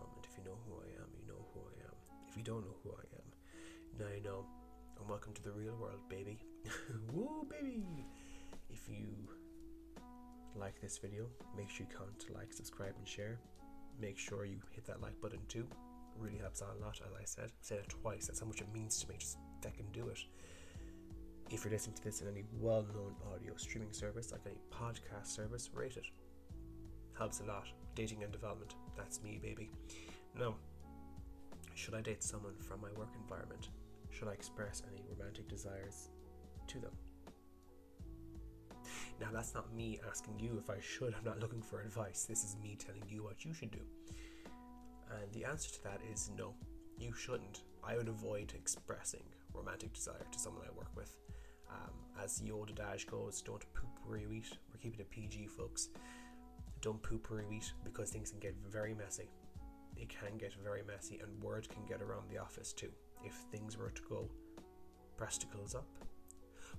Development. If you know who I am, you know who I am. If you don't know who I am, now you know. And welcome to the real world, baby. Woo, baby! If you like this video, make sure you comment, like, subscribe, and share. Make sure you hit that like button too. It really helps out a lot, as I said. I said it twice. That's how much it means to me. Just fucking do it. If you're listening to this in any well-known audio streaming service, like any podcast service, rate it. Helps a lot. Dating and development. That's me, baby. Now, should I date someone from my work environment? Should I express any romantic desires to them? Now, that's not me asking you if I should. I'm not looking for advice. This is me telling you what you should do. And the answer to that is no, you shouldn't. I would avoid expressing romantic desire to someone I work with. Um, as the old adage goes, don't poop where you eat. We're keeping it PG, folks. Don't poop you eat because things can get very messy. It can get very messy, and word can get around the office too if things were to go breasticles up.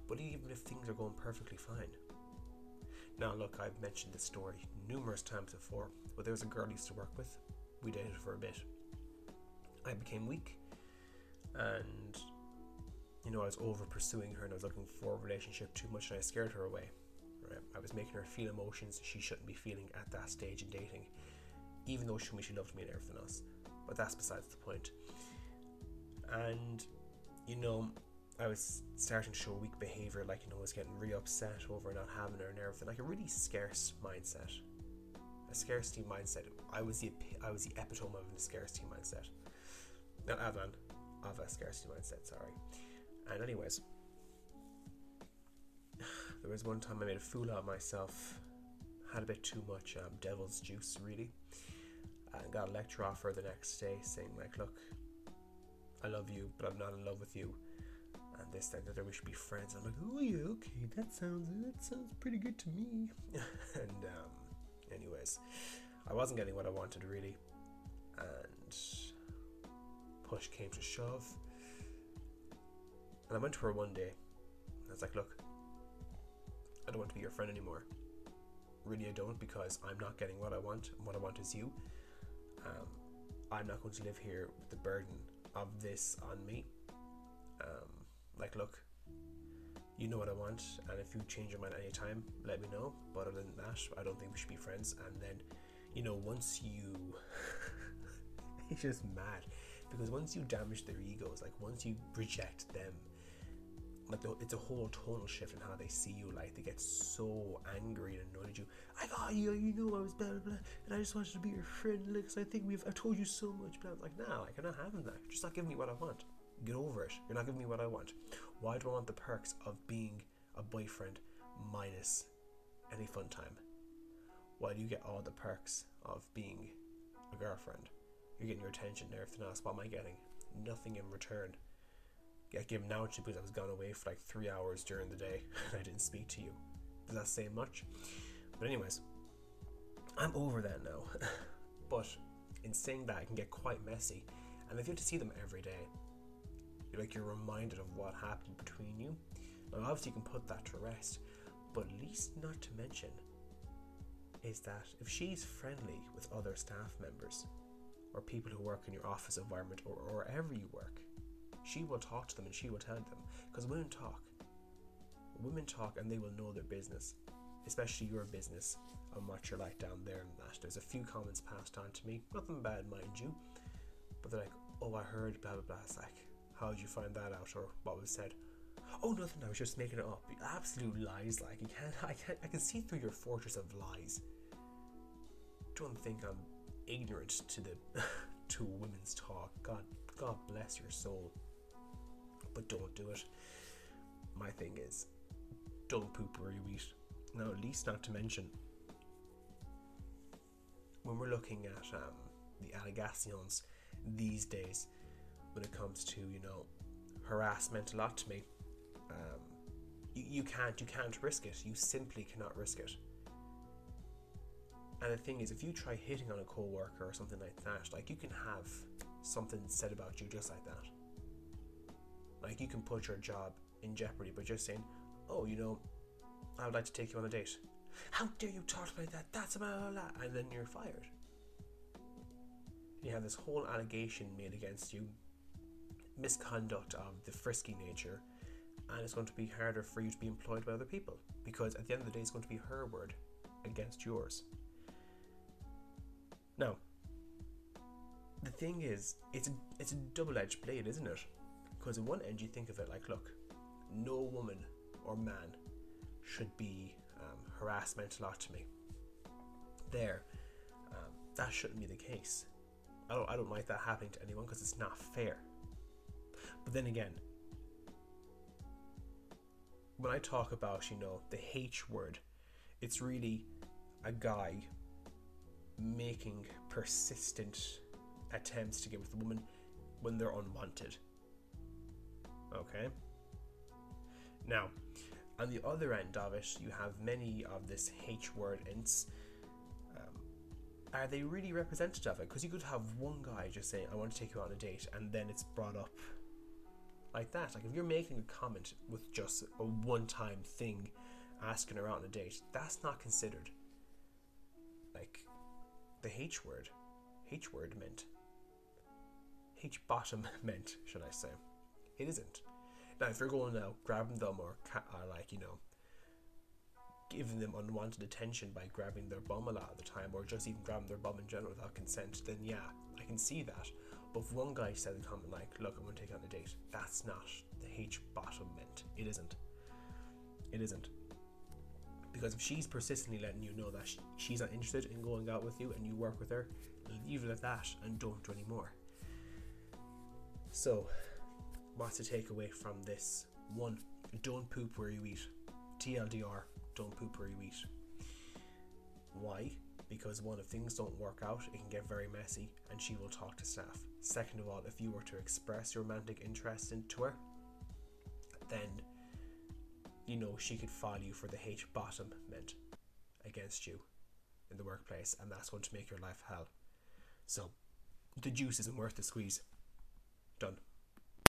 But even if things are going perfectly fine. Now, look, I've mentioned this story numerous times before, but there was a girl I used to work with. We dated for a bit. I became weak, and you know, I was over pursuing her and I was looking for a relationship too much, and I scared her away. I was making her feel emotions she shouldn't be feeling at that stage in dating, even though she, she loved me and everything else. But that's besides the point. and you know I was starting to show weak behavior, like you know, I was getting really upset over not having her and everything, like a really scarce mindset, a scarcity mindset. I was the I was the epitome of a scarcity mindset, not Avan, of a scarcity mindset. Sorry. And anyways, there was one time I made a fool out of myself, had a bit too much um, devil's juice, really, and got a lecture off her the next day saying like, look, I love you, but I'm not in love with you. And this, that, that, we should be friends. I'm like, oh yeah, okay, that sounds that sounds pretty good to me. and um, anyways, I wasn't getting what I wanted really, and push came to shove. And I went to her one day. And I was like, look, I don't want to be your friend anymore. Really, I don't because I'm not getting what I want, and what I want is you. Um, I'm not going to live here with the burden of this on me. Um, like, look, you know what I want, and if you change your mind anytime, let me know. But other than that, I don't think we should be friends. And then, you know, once you. it's just mad. Because once you damage their egos, like, once you reject them, like it's a whole tonal shift in how they see you. Like they get so angry and annoyed at you. I got you, you know I was blah blah blah, and I just wanted to be your friend. Because I think we've I told you so much, but I'm like, nah, like I'm not having that. Just not giving me what I want. Get over it. You're not giving me what I want. Why do I want the perks of being a boyfriend minus any fun time? Do you get all the perks of being a girlfriend? You're getting your attention and everything else. What am I getting? Nothing in return get given now to because I was gone away for like three hours during the day and I didn't speak to you. Does that say much? But anyways, I'm over that now. but in saying that, it can get quite messy, and if you have to see them every day, you're like you're reminded of what happened between you. Now, obviously, you can put that to rest, but least not to mention is that if she's friendly with other staff members or people who work in your office environment or, or wherever you work, she will talk to them and she will tell them. Because women talk. Women talk and they will know their business, especially your business and what you're like down there and that. There's a few comments passed on to me, nothing bad, mind you, but they're like, oh, I heard blah blah blah. It's like, how did you find that out or what was said? Oh, nothing. I was just making it up. Absolute lies. Like you can't. I can't. I can see through your fortress of lies. Don't think I'm ignorant to the to women's talk. God, God bless your soul but don't do it. My thing is, don't poop where you eat. Now, at least not to mention, when we're looking at um, the allegations these days, when it comes to you know harassment, a lot to me. Um, you, you can't you can't risk it. You simply cannot risk it. And the thing is, if you try hitting on a co-worker or something like that, like you can have something said about you just like that. Like you can put your job in jeopardy by just saying, "Oh, you know, I would like to take you on a date." How dare you talk like that? That's blah, blah, blah. and then you're fired. You have this whole allegation made against you, misconduct of the frisky nature, and it's going to be harder for you to be employed by other people because at the end of the day, it's going to be her word against yours. Now, the thing is, it's a, it's a double-edged blade, isn't it? Because at one end, you think of it like, look, no woman or man should be um, harassed mental lot to me. There, um, that shouldn't be the case. I don't, I don't like that happening to anyone because it's not fair. But then again, when I talk about, you know, the H word, it's really a guy making persistent attempts to get with a woman when they're unwanted. Okay? Now, on the other end of it, you have many of this H word ints. Um, are they really representative of it? Because you could have one guy just saying, I want to take you on a date, and then it's brought up like that. Like if you're making a comment with just a one time thing, asking her out on a date, that's not considered. Like the H word. H word meant. H bottom meant, should I say. It isn't. Now, if you're going out grabbing them or, or like, you know, giving them unwanted attention by grabbing their bum a lot of the time or just even grabbing their bum in general without consent, then yeah, I can see that. But if one guy said in comment like, look, I'm going to take on a date, that's not the H bottom meant. It isn't. It isn't. Because if she's persistently letting you know that she's not interested in going out with you and you work with her, leave it at that and don't do any more. So, what's the takeaway from this? One, don't poop where you eat. TLDR, don't poop where you eat. Why? because one, if things don't work out, it can get very messy and she will talk to staff. Second of all, if you were to express your romantic interest into her, then you know she could file you for the H bottom meant against you in the workplace, and that's going to make your life hell. So the juice isn't worth the squeeze. Done.